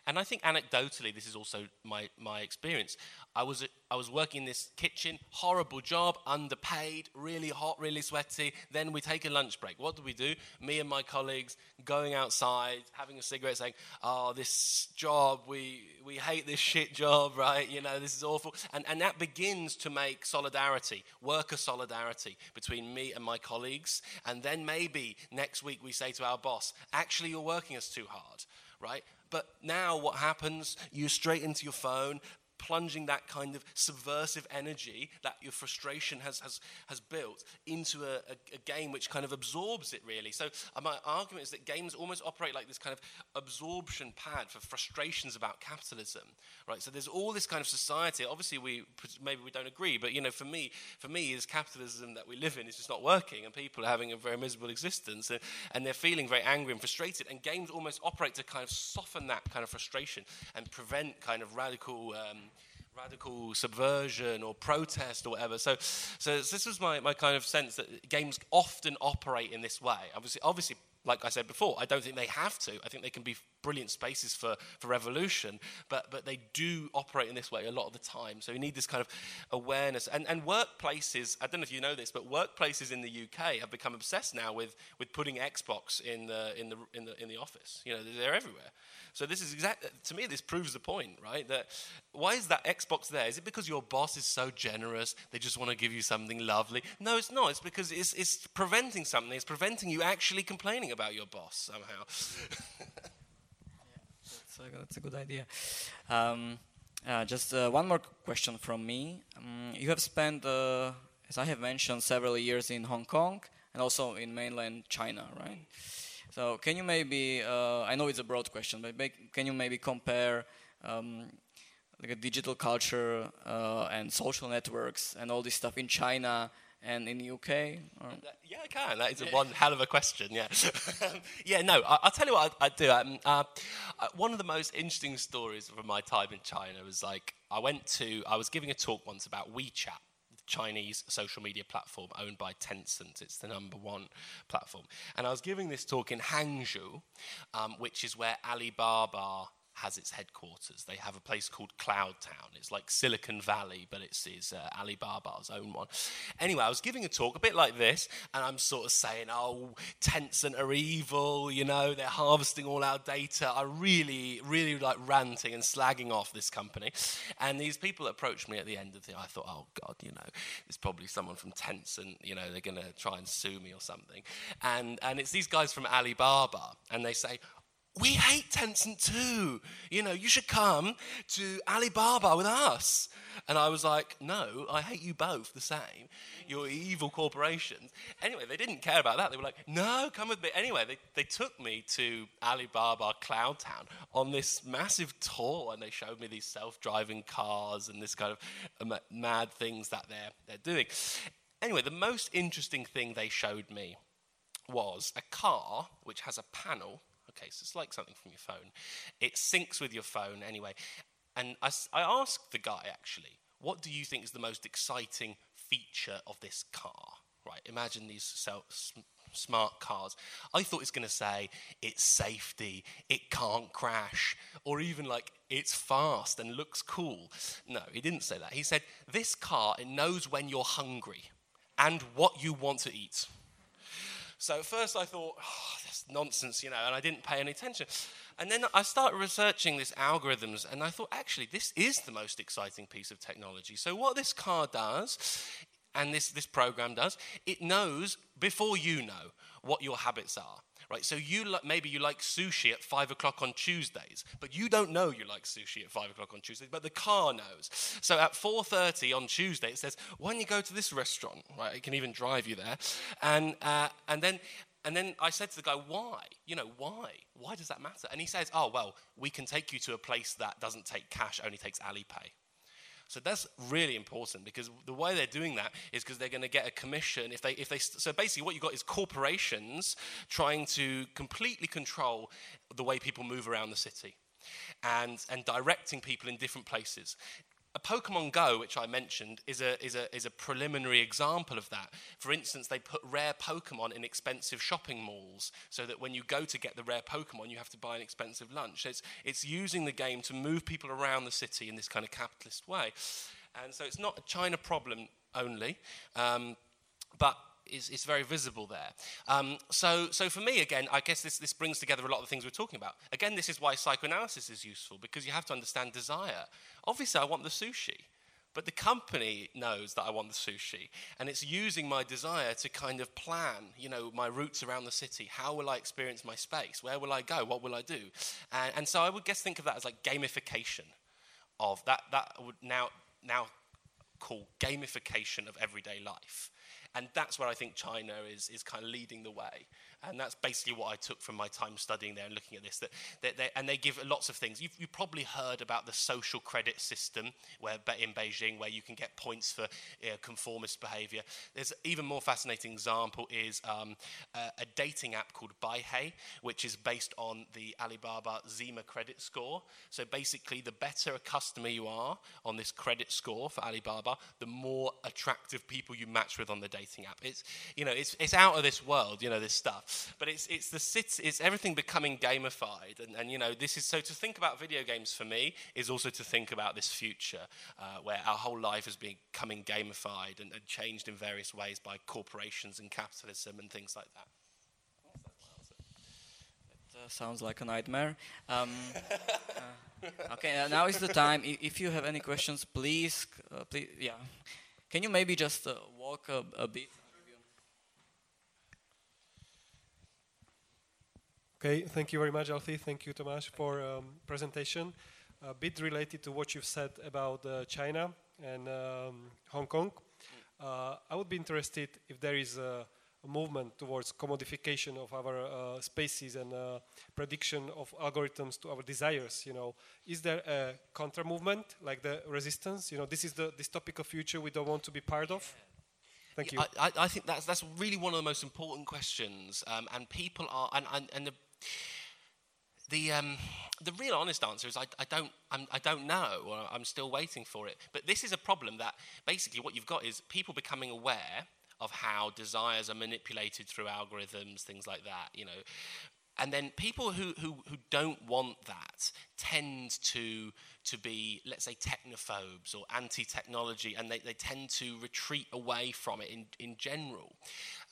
And I think anecdotally, this is also my, my experience. I was, I was working in this kitchen, horrible job, underpaid, really hot, really sweaty. Then we take a lunch break. What do we do? Me and my colleagues going outside, having a cigarette, saying, Oh, this job, we, we hate this shit job, right? You know, this is awful. And, and that begins to make solidarity, worker solidarity between me and my colleagues. And then maybe next week we say to our boss, Actually, you're working us too hard, right? But now what happens? You straight into your phone, plunging that kind of subversive energy that your frustration has, has, has built into a, a, a game which kind of absorbs it, really. So, uh, my argument is that games almost operate like this kind of absorption pad for frustrations about capitalism, right? So, there's all this kind of society. Obviously, we maybe we don't agree, but you know, for me, for me, is capitalism that we live in is just not working, and people are having a very miserable existence, and, and they're feeling very angry and frustrated. And games almost operate to kind of soften that kind of frustration and prevent kind of radical. Um, radical subversion or protest or whatever. So, so this was my, my kind of sense that games often operate in this way. Obviously, obviously, like I said before, I don't think they have to. I think they can be brilliant spaces for, for revolution, but, but they do operate in this way a lot of the time. So you need this kind of awareness. And, and workplaces, I don't know if you know this, but workplaces in the UK have become obsessed now with, with putting Xbox in the, in, the, in, the, in the office. You know, they're everywhere. So this is exact. To me, this proves the point, right? That why is that Xbox there? Is it because your boss is so generous? They just want to give you something lovely? No, it's not. It's because it's, it's preventing something. It's preventing you actually complaining about your boss somehow. (laughs) yeah, that's, a, that's a good idea. Um, uh, just uh, one more question from me. Um, you have spent, uh, as I have mentioned, several years in Hong Kong and also in mainland China, right? So can you maybe, uh, I know it's a broad question, but can you maybe compare um, like a digital culture uh, and social networks and all this stuff in China and in the UK? Or? Yeah, I can. That is a one hell of a question. Yeah, (laughs) yeah. No, I, will tell you what I, I do. Um, uh, uh, one of the most interesting stories from my time in China was like I went to. I was giving a talk once about WeChat, Chinese social media platform owned by Tencent. It's the number one platform. And I was giving this talk in Hangzhou, um, which is where Alibaba has its headquarters. They have a place called Cloud Town. It's like Silicon Valley, but it's, it's uh, Alibaba's own one. Anyway, I was giving a talk a bit like this, and I'm sort of saying, oh, Tencent are evil, you know, they're harvesting all our data. I really, really like ranting and slagging off this company. And these people approached me at the end of the I thought, oh, God, you know, it's probably someone from Tencent, you know, they're going to try and sue me or something. And, and it's these guys from Alibaba, and they say, we hate Tencent too. You know, you should come to Alibaba with us. And I was like, no, I hate you both the same. You're evil corporations. Anyway, they didn't care about that. They were like, no, come with me. Anyway, they, they took me to Alibaba Cloud Town on this massive tour and they showed me these self driving cars and this kind of um, mad things that they're, they're doing. Anyway, the most interesting thing they showed me was a car which has a panel So it's like something from your phone. It syncs with your phone anyway. And I, I asked the guy actually, what do you think is the most exciting feature of this car? Right, imagine these smart cars. I thought it's going to say it's safety, it can't crash, or even like it's fast and looks cool. No, he didn't say that. He said this car it knows when you're hungry and what you want to eat. So at first I thought, oh, that's nonsense, you know, and I didn't pay any attention. And then I started researching these algorithms, and I thought, actually, this is the most exciting piece of technology. So what this car does, and this, this program does, it knows before you know what your habits are right? So you li- maybe you like sushi at five o'clock on Tuesdays, but you don't know you like sushi at five o'clock on Tuesdays, but the car knows. So at four thirty on Tuesday, it says, "Why don't you go to this restaurant?" Right? It can even drive you there, and uh, and then. And then I said to the guy, why? You know, why? Why does that matter? And he says, oh, well, we can take you to a place that doesn't take cash, only takes Alipay. So that's really important because the way they're doing that is because they're going to get a commission if they if they so basically what you've got is corporations trying to completely control the way people move around the city and and directing people in different places a Pokemon Go, which I mentioned, is a, is, a, is a preliminary example of that. For instance, they put rare Pokemon in expensive shopping malls so that when you go to get the rare Pokemon, you have to buy an expensive lunch. It's, it's using the game to move people around the city in this kind of capitalist way. And so it's not a China problem only, um, but is, is very visible there. Um, so, so for me, again, I guess this, this brings together a lot of the things we're talking about. Again, this is why psychoanalysis is useful, because you have to understand desire. Obviously, I want the sushi. But the company knows that I want the sushi, and it's using my desire to kind of plan, you know, my routes around the city. How will I experience my space? Where will I go? What will I do? And, and so I would guess think of that as like gamification of that that would now now call gamification of everyday life. And that's where I think China is, is kind of leading the way. And that's basically what I took from my time studying there and looking at this. That, they, and they give lots of things. You've, you've, probably heard about the social credit system where, in Beijing, where you can get points for you know, conformist behavior. There's even more fascinating example is um, a, a, dating app called Baihe, which is based on the Alibaba Zhima credit score. So basically, the better a customer you are on this credit score for Alibaba, the more attractive people you match with on the dating app. It's, you know, it's, it's out of this world, you know, this stuff. But it's, it's, the city, it's everything becoming gamified. And, and, you know, this is so to think about video games for me is also to think about this future uh, where our whole life is becoming gamified and, and changed in various ways by corporations and capitalism and things like that. Uh, sounds like a nightmare. Um, uh, okay, uh, now is the time. If you have any questions, please, uh, please, yeah. Can you maybe just uh, walk a, a, bit Okay, thank you very much, Alfie. Thank you, Tomas, for um, presentation. A bit related to what you've said about uh, China and um, Hong Kong. Uh, I would be interested if there is a, a movement towards commodification of our uh, spaces and uh, prediction of algorithms to our desires. You know, is there a counter movement like the resistance? You know, this is the dystopical future we don't want to be part of. Thank you. I, I, think that's that's really one of the most important questions, um, and people are and and, and the the um, the real honest answer is I, I don't I'm, I do not know I'm still waiting for it. But this is a problem that basically what you've got is people becoming aware of how desires are manipulated through algorithms, things like that. You know, and then people who, who, who don't want that tend to, to be, let's say, technophobes or anti technology, and they, they tend to retreat away from it in, in general.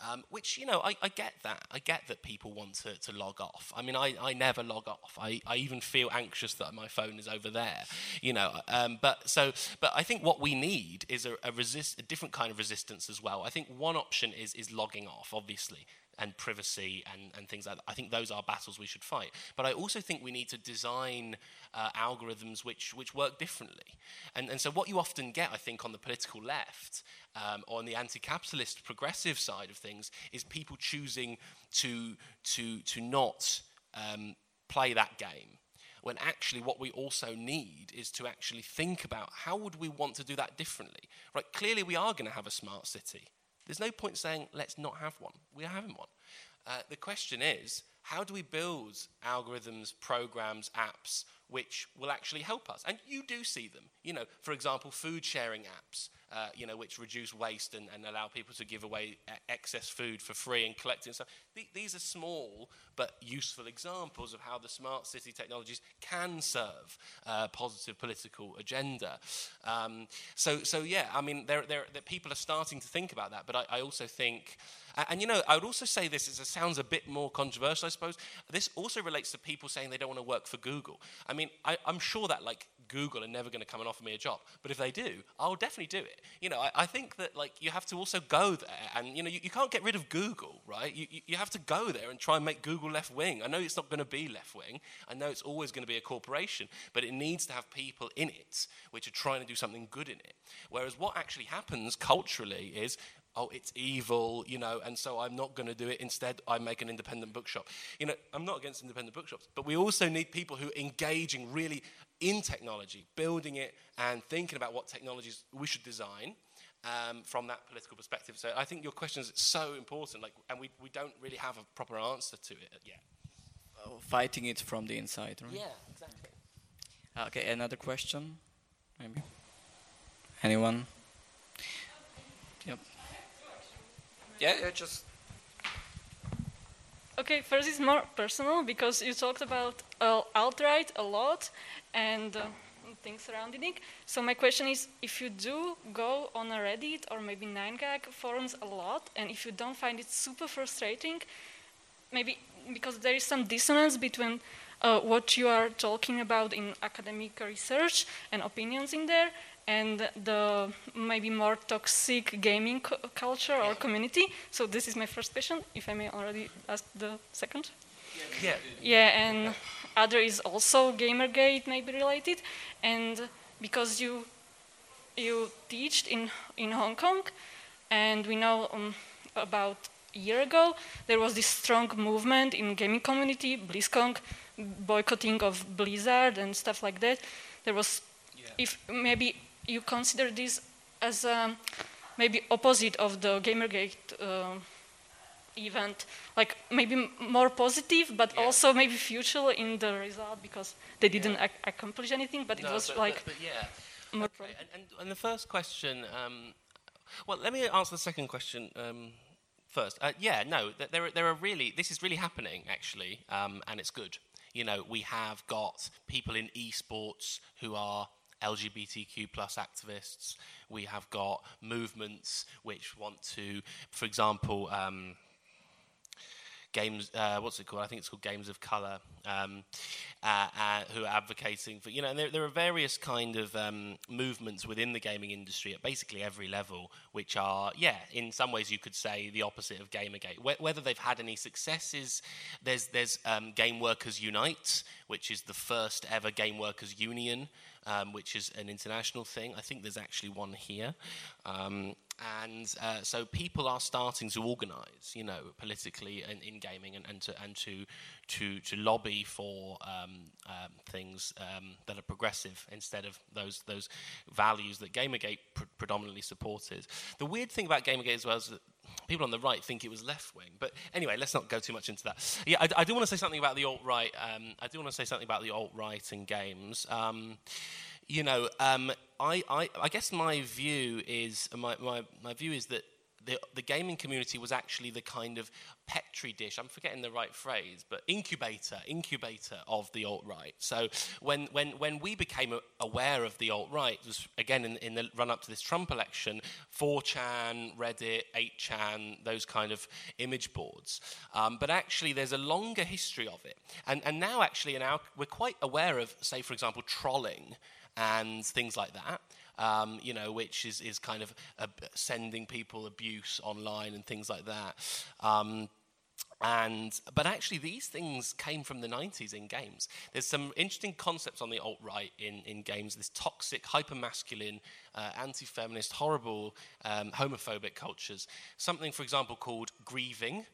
Um, which, you know, I, I get that. I get that people want to, to log off. I mean, I, I never log off. I, I even feel anxious that my phone is over there, you know. Um, but, so, but I think what we need is a, a, resist, a different kind of resistance as well. I think one option is, is logging off, obviously and privacy and, and things like that. I think those are battles we should fight. But I also think we need to design uh, algorithms which, which work differently. And, and so, what you often get, I think, on the political left um, or on the anti capitalist progressive side of things is people choosing to, to, to not um, play that game when actually what we also need is to actually think about how would we want to do that differently right clearly we are going to have a smart city there's no point saying, let's not have one. We're having one. Uh, the question is, how do we build algorithms, programs, apps which will actually help us? And you do see them. You know, for example, food sharing apps uh, you know, which reduce waste and, and, allow people to give away excess food for free and collecting stuff. Th- these are small but useful examples of how the smart city technologies can serve a positive political agenda. Um, so, so yeah, I mean, people are starting to think about that, but I, I also think and, you know, I would also say this, it sounds a bit more controversial, suppose. This also relates to people saying they don't want to work for Google. I mean, I, am sure that like Google are never going to come and offer me a job. But if they do, I'll definitely do it. You know, I, I think that like you have to also go there, and you know, you, you can't get rid of Google, right? You, you, you have to go there and try and make Google left wing. I know it's not going to be left wing. I know it's always going to be a corporation, but it needs to have people in it which are trying to do something good in it. Whereas what actually happens culturally is oh, it's evil, you know, and so I'm not going to do it. Instead, I make an independent bookshop. You know, I'm not against independent bookshops, but we also need people who engage in really in technology, building it and thinking about what technologies we should design um, from that political perspective. So I think your question is so important, like, and we, we don't really have a proper answer to it yet. Oh, fighting it from the inside, right? Yeah, exactly. Okay, another question, maybe. Anyone? Yep. Yeah, yeah, just. Okay, first is more personal because you talked about uh, alt-right a lot, and uh, things surrounding it. So my question is, if you do go on a Reddit or maybe 9gag forums a lot, and if you don't find it super frustrating, maybe because there is some dissonance between uh, what you are talking about in academic research and opinions in there, and the maybe more toxic gaming culture or community. So this is my first question, if I may already ask the second. Yeah. Yeah, and other is also Gamergate maybe related. And because you you teached in in Hong Kong, and we know um, about a year ago there was this strong movement in gaming community, BlizzCon, boycotting of Blizzard and stuff like that. There was, yeah. if maybe you consider this as um, maybe opposite of the Gamergate. Uh, event like maybe more positive but yeah. also maybe future in the result because they didn't yeah. ac accomplish anything but no, it was but, like but, but yeah Okay. And, and, and, the first question, um, well, let me answer the second question um, first. Uh, yeah, no, there, there are really, this is really happening actually, um, and it's good. You know, we have got people in esports who are LGBTQ plus activists. We have got movements which want to, for example, um, games. Uh, what's it called? I think it's called Games of Color, um, uh, uh, who are advocating for you know. And there, there are various kind of um, movements within the gaming industry at basically every level, which are yeah, in some ways you could say the opposite of Gamergate. Wh- whether they've had any successes, there's there's um, Game Workers Unite, which is the first ever game workers union. Um, which is an international thing. I think there's actually one here. Um, and uh, so people are starting to organise, you know, politically and in gaming, and, and to and to to to lobby for um, um, things um, that are progressive instead of those those values that Gamergate pr- predominantly supported. The weird thing about Gamergate as well is that people on the right think it was left wing. But anyway, let's not go too much into that. Yeah, I, I do want to say something about the alt right. Um, I do want to say something about the alt right in games. Um, you know, um, I, I, I, guess my view is my, my, my view is that the, the gaming community was actually the kind of petri dish, I'm forgetting the right phrase, but incubator, incubator of the alt-right. So when, when, when we became aware of the alt-right, was again in, in the run-up to this Trump election, 4chan, Reddit, 8chan, those kind of image boards. Um, but actually there's a longer history of it. And, and now actually in our, we're quite aware of, say, for example, trolling, and things like that. Um, you know, which is, is kind of uh, sending people abuse online and things like that. Um, and but actually, these things came from the 90s in games. There's some interesting concepts on the alt right in, in games. This toxic, hyper masculine, uh, anti feminist, horrible, um, homophobic cultures. Something, for example, called griefing,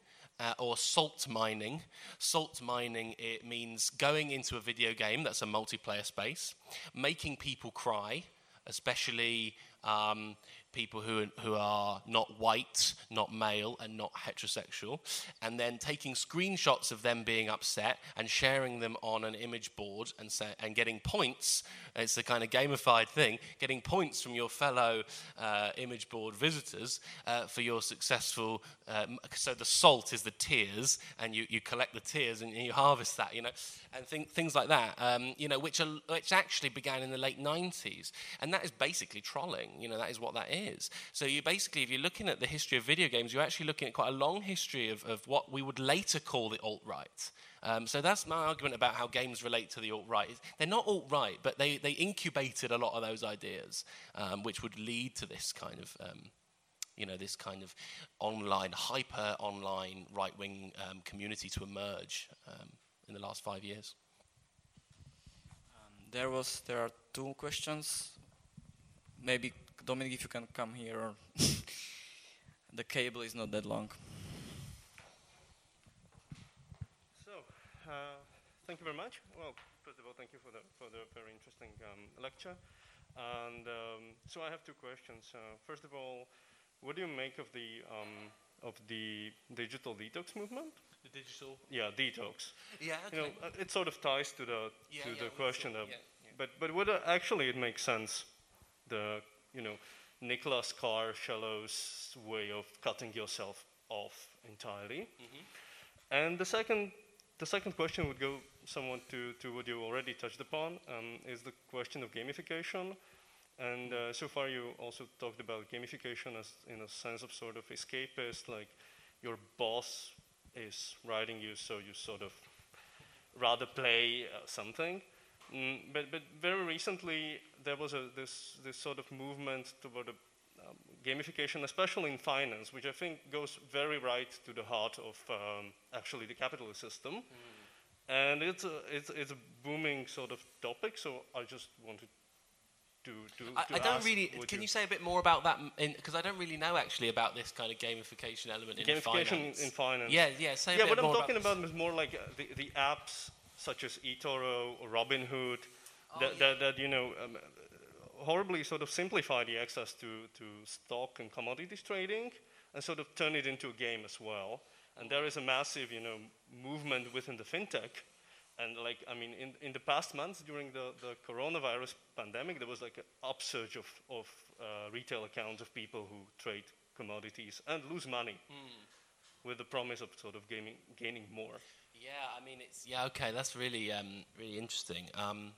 uh, or salt mining. Salt mining it means going into a video game that's a multiplayer space, making people cry, especially um, people who, who are not white, not male, and not heterosexual, and then taking screenshots of them being upset and sharing them on an image board and, say, and getting points. It's a kind of gamified thing, getting points from your fellow uh, image board visitors uh, for your successful. Um, so the salt is the tears, and you, you collect the tears and you harvest that, you know, and th- things like that, um, you know, which, are, which actually began in the late 90s. And that is basically trolling, you know, that is what that is. So you basically, if you're looking at the history of video games, you're actually looking at quite a long history of, of what we would later call the alt-right. Um, so that's my argument about how games relate to the alt-right. They're not alt-right, but they, they incubated a lot of those ideas, um, which would lead to this kind of... Um, you know, this kind of online, hyper online right wing um, community to emerge um, in the last five years. Um, there was there are two questions. Maybe Dominic, if you can come here. (laughs) the cable is not that long. So, uh, thank you very much. Well, first of all, thank you for the, for the very interesting um, lecture. And um, so I have two questions. Uh, first of all, what do you make of the um, of the digital detox movement? The digital. Yeah, detox. Yeah. Okay. You know, uh, it sort of ties to the yeah, to yeah, the question sure. of, yeah, but but would uh, actually it makes sense the you know, Nicholas Carr Shallows way of cutting yourself off entirely. Mm-hmm. And the second, the second question would go somewhat to, to what you already touched upon, um, is the question of gamification. And uh, so far, you also talked about gamification as in a sense of sort of escapist, like your boss is writing you, so you sort of rather play uh, something. Mm, but, but very recently, there was a, this, this sort of movement toward a, gamification, especially in finance, which I think goes very right to the heart of um, actually the capitalist system. Mm. And it's a, it's, it's a booming sort of topic, so I just wanted to, to, I, to I don't really. Can you say a bit more about that? Because I don't really know actually about this kind of gamification element in gamification finance. Gamification in finance? Yeah, yeah. Say a yeah, what I'm talking about, about, is more like uh, the, the apps such as eToro or Robinhood Oh, that, that, that, you know, um, horribly sort of simplify the access to, to stock and commodities trading and sort of turn it into a game as well. And there is a massive, you know, movement within the fintech. And like, I mean, in, in the past months during the, the coronavirus pandemic, there was like an upsurge of, of uh, retail accounts of people who trade commodities and lose money with the promise of sort of gaming, gaining more. Yeah, I mean it's yeah okay. That's really um, really interesting. Um,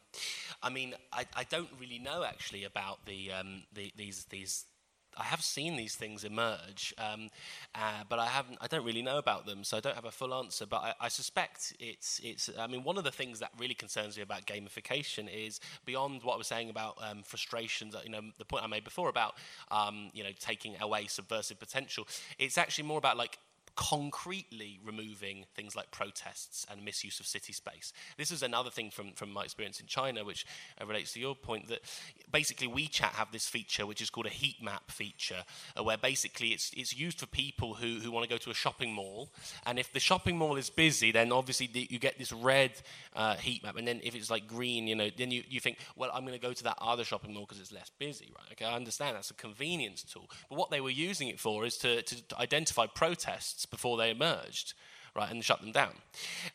I mean I, I don't really know actually about the, um, the these these. I have seen these things emerge, um, uh, but I haven't. I don't really know about them, so I don't have a full answer. But I, I suspect it's it's. I mean, one of the things that really concerns me about gamification is beyond what I was saying about um, frustrations. You know, the point I made before about um, you know taking away subversive potential. It's actually more about like concretely removing things like protests and misuse of city space. This is another thing from, from my experience in China, which uh, relates to your point that basically WeChat have this feature which is called a heat map feature, uh, where basically it's, it's used for people who, who want to go to a shopping mall. And if the shopping mall is busy, then obviously the, you get this red uh, heat map. And then if it's like green, you know, then you, you think, well, I'm going to go to that other shopping mall because it's less busy, right? Okay, I understand that's a convenience tool. But what they were using it for is to, to, to identify protests before they emerged, right, and shut them down.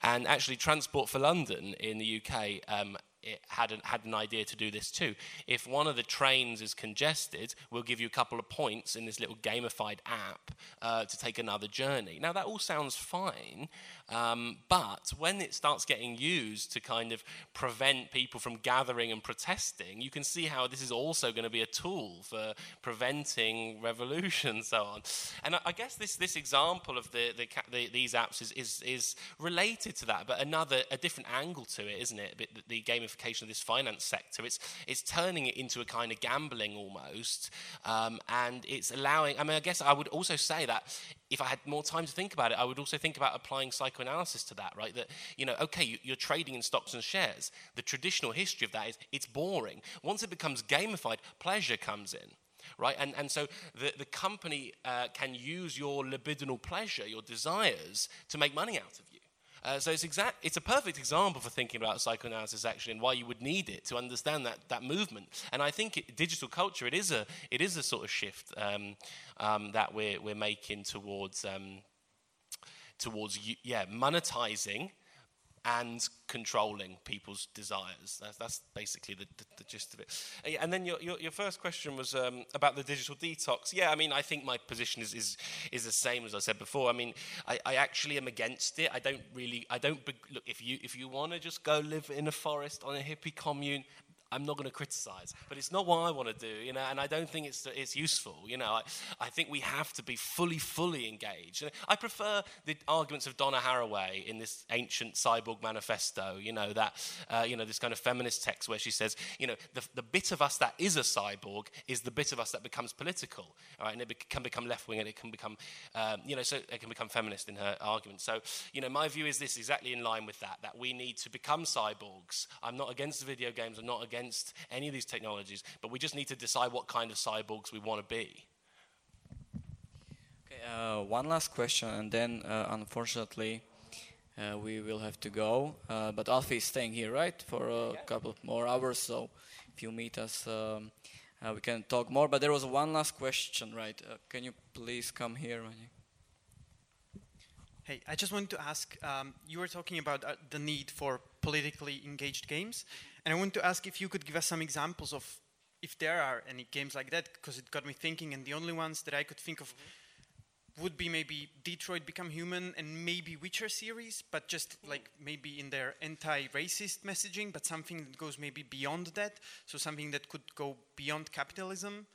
And actually, Transport for London in the UK um, it had an, had an idea to do this too. If one of the trains is congested, we'll give you a couple of points in this little gamified app uh, to take another journey. Now, that all sounds fine, um, but when it starts getting used to kind of prevent people from gathering and protesting, you can see how this is also going to be a tool for preventing revolution and so on. And I, I guess this, this example of the, the, the, these apps is, is, is related to that, but another, a different angle to it, isn't it? The, the gamification of this finance sector. It's, it's turning it into a kind of gambling almost, um, and it's allowing, I mean, I guess I would also say that if I had more time to think about it, I would also think about applying psychoanalysis to that, right? That, you know, okay, you, you're trading in stocks and shares. The traditional history of that is it's boring. Once it becomes gamified, pleasure comes in right? And, and so the, the company uh, can use your libidinal pleasure, your desires, to make money out of you. Uh, so it's, exact, it's a perfect example for thinking about psychoanalysis actually and why you would need it to understand that, that movement. And I think it, digital culture, it is a, it is a sort of shift um, um, that we're, we're making towards, um, towards yeah, monetizing and controlling people's desires. That's, that's basically the, the, the, gist of it. And then your, your, your first question was um, about the digital detox. Yeah, I mean, I think my position is, is, is the same as I said before. I mean, I, I actually am against it. I don't really, I don't, look, if you, if you want to just go live in a forest on a hippie commune, I'm not going to criticize, but it's not what I want to do, you know, and I don't think it's, it's useful, you know. I, I think we have to be fully, fully engaged. I prefer the arguments of Donna Haraway in this ancient cyborg manifesto, you know, that, uh, you know, this kind of feminist text where she says, you know, the, the bit of us that is a cyborg is the bit of us that becomes political, all right, and it be, can become left wing and it can become, um, you know, so it can become feminist in her argument. So, you know, my view is this exactly in line with that, that we need to become cyborgs. I'm not against video games, I'm not against against any of these technologies, but we just need to decide what kind of cyborgs we want to be. Okay, uh, one last question, and then uh, unfortunately uh, we will have to go. Uh, but Alfie is staying here, right, for a yeah. couple more hours. So if you meet us, um, uh, we can talk more. But there was one last question, right? Uh, can you please come here? Hey, I just wanted to ask. Um, you were talking about the need for politically engaged games. And I want to ask if you could give us some examples of if there are any games like that, because it got me thinking, and the only ones that I could think of would be maybe Detroit Become Human and maybe Witcher series, but just like maybe in their anti-racist messaging, but something that goes maybe beyond that, so something that could go beyond capitalism.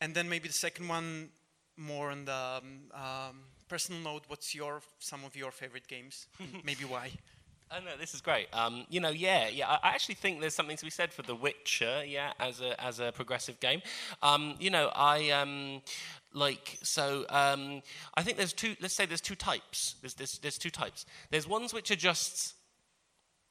And then maybe the second one, more on the um, um, personal note, what's your some of your favorite games? (laughs) maybe why? Oh no, this is great. Um, you know, yeah, yeah. I actually think there's something to be said for The Witcher, yeah, as a as a progressive game. Um, you know, I um, like so. Um, I think there's two. Let's say there's two types. There's, there's there's two types. There's ones which are just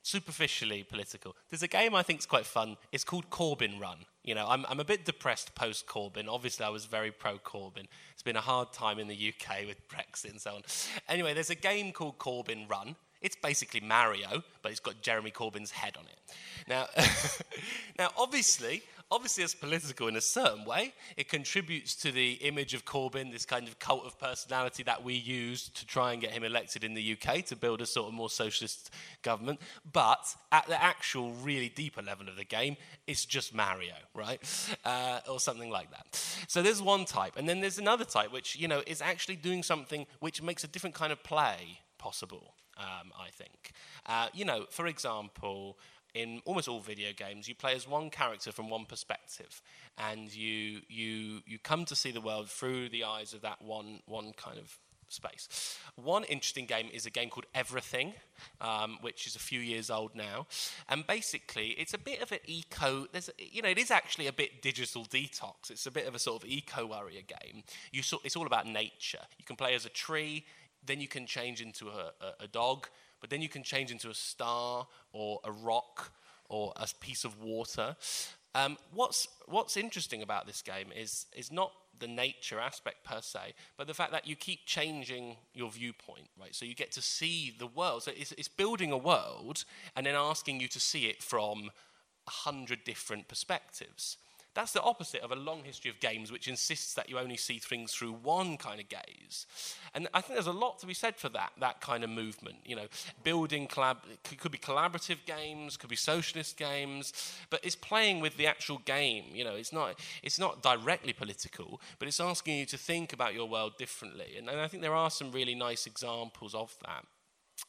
superficially political. There's a game I think is quite fun. It's called Corbyn Run. You know, I'm, I'm a bit depressed post Corbyn. Obviously, I was very pro Corbyn. It's been a hard time in the UK with Brexit and so on. Anyway, there's a game called Corbyn Run. It's basically Mario, but it's got Jeremy Corbyn's head on it. Now, (laughs) now obviously, obviously it's political in a certain way. It contributes to the image of Corbyn, this kind of cult of personality that we use to try and get him elected in the UK to build a sort of more socialist government. But at the actual, really deeper level of the game, it's just Mario, right? Uh, or something like that. So there's one type. And then there's another type, which, you know, is actually doing something which makes a different kind of play possible um, I think. Uh, you know, for example, in almost all video games, you play as one character from one perspective, and you you you come to see the world through the eyes of that one one kind of space. One interesting game is a game called Everything, um, which is a few years old now, and basically it's a bit of an eco. There's a, you know it is actually a bit digital detox. It's a bit of a sort of eco warrior game. You so, it's all about nature. You can play as a tree then you can change into a, a, a, dog, but then you can change into a star or a rock or a piece of water. Um, what's, what's interesting about this game is, is not the nature aspect per se, but the fact that you keep changing your viewpoint, right? So you get to see the world. So it's, it's building a world and then asking you to see it from a hundred different perspectives. That's the opposite of a long history of games which insists that you only see things through one kind of gaze. And I think there's a lot to be said for that, that kind of movement. You know, building collab, could be collaborative games, could be socialist games, but it's playing with the actual game. You know, it's not, it's not directly political, but it's asking you to think about your world differently. And, and I think there are some really nice examples of that.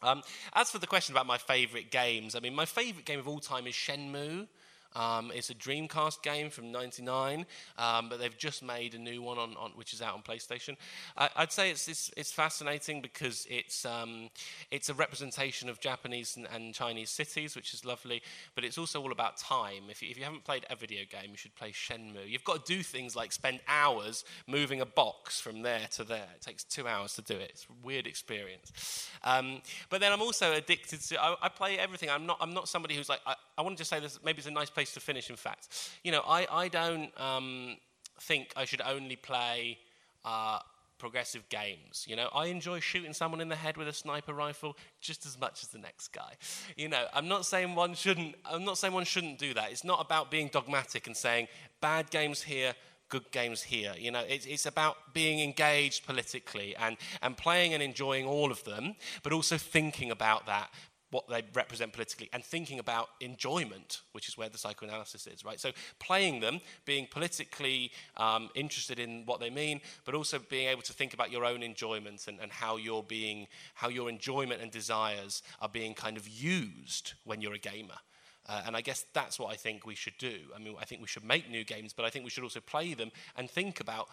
Um, as for the question about my favourite games, I mean, my favourite game of all time is Shenmue. Um, it's a Dreamcast game from '99, um, but they've just made a new one on, on which is out on PlayStation. I, would say it's, it's, it's fascinating because it's um, it's a representation of Japanese and, and, Chinese cities, which is lovely. But it's also all about time. If you, if you haven't played a video game, you should play Shenmue. You've got to do things like spend hours moving a box from there to there. It takes two hours to do it. It's a weird experience. Um, but then I'm also addicted to. I, I, play everything. I'm not. I'm not somebody who's like. I, I want to just say this. Maybe it's a nice place place to finish, in fact. You know, I, I don't um, think I should only play uh, progressive games. You know, I enjoy shooting someone in the head with a sniper rifle just as much as the next guy. You know, I'm not saying one shouldn't. I'm not saying one shouldn't do that. It's not about being dogmatic and saying bad games here, good games here. You know, it's, it's about being engaged politically and, and playing and enjoying all of them, but also thinking about that what they represent politically and thinking about enjoyment, which is where the psychoanalysis is, right? So playing them, being politically um, interested in what they mean, but also being able to think about your own enjoyment and, and how you're being, how your enjoyment and desires are being kind of used when you're a gamer. Uh, and I guess that's what I think we should do. I mean, I think we should make new games, but I think we should also play them and think about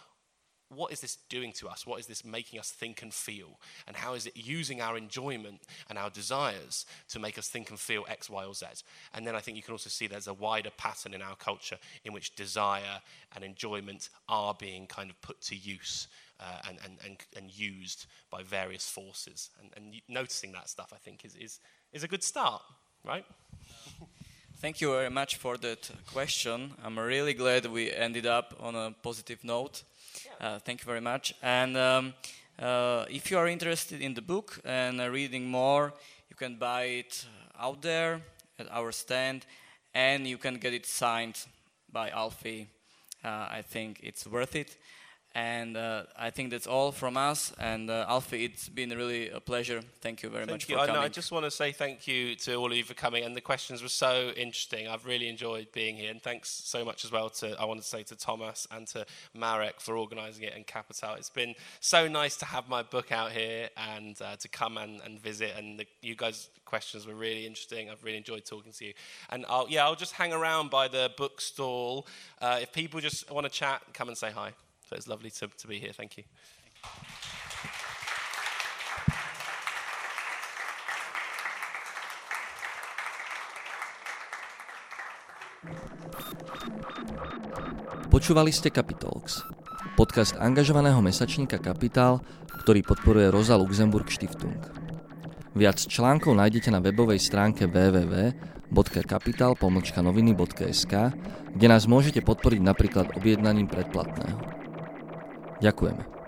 what is this doing to us? What is this making us think and feel? And how is it using our enjoyment and our desires to make us think and feel X, Y, or Z? And then I think you can also see there's a wider pattern in our culture in which desire and enjoyment are being kind of put to use uh, and, and, and, and used by various forces. And, and noticing that stuff, I think, is, is, is a good start, right? Thank you very much for that question. I'm really glad we ended up on a positive note. Uh, thank you very much. And um, uh, if you are interested in the book and reading more, you can buy it out there at our stand, and you can get it signed by Alfie. Uh, I think it's worth it. And uh, I think that's all from us. And uh, Alfie, it's been really a pleasure. Thank you very thank much you. for coming. I, I just want to say thank you to all of you for coming. And the questions were so interesting. I've really enjoyed being here. And thanks so much as well to, I want to say to Thomas and to Marek for organising it and Capital. It's been so nice to have my book out here and uh, to come and, and visit. And the, you guys' questions were really interesting. I've really enjoyed talking to you. And I'll, yeah, I'll just hang around by the bookstall. Uh, if people just want to chat, come and say hi. So it's lovely to, to be here. Thank you. Počúvali ste Capitalx, podcast angažovaného mesačníka Kapitál, ktorý podporuje Rosa Luxemburg Stiftung. Viac článkov nájdete na webovej stránke www.kapital.noviny.sk, kde nás môžete podporiť napríklad objednaním predplatného. Ďakujeme.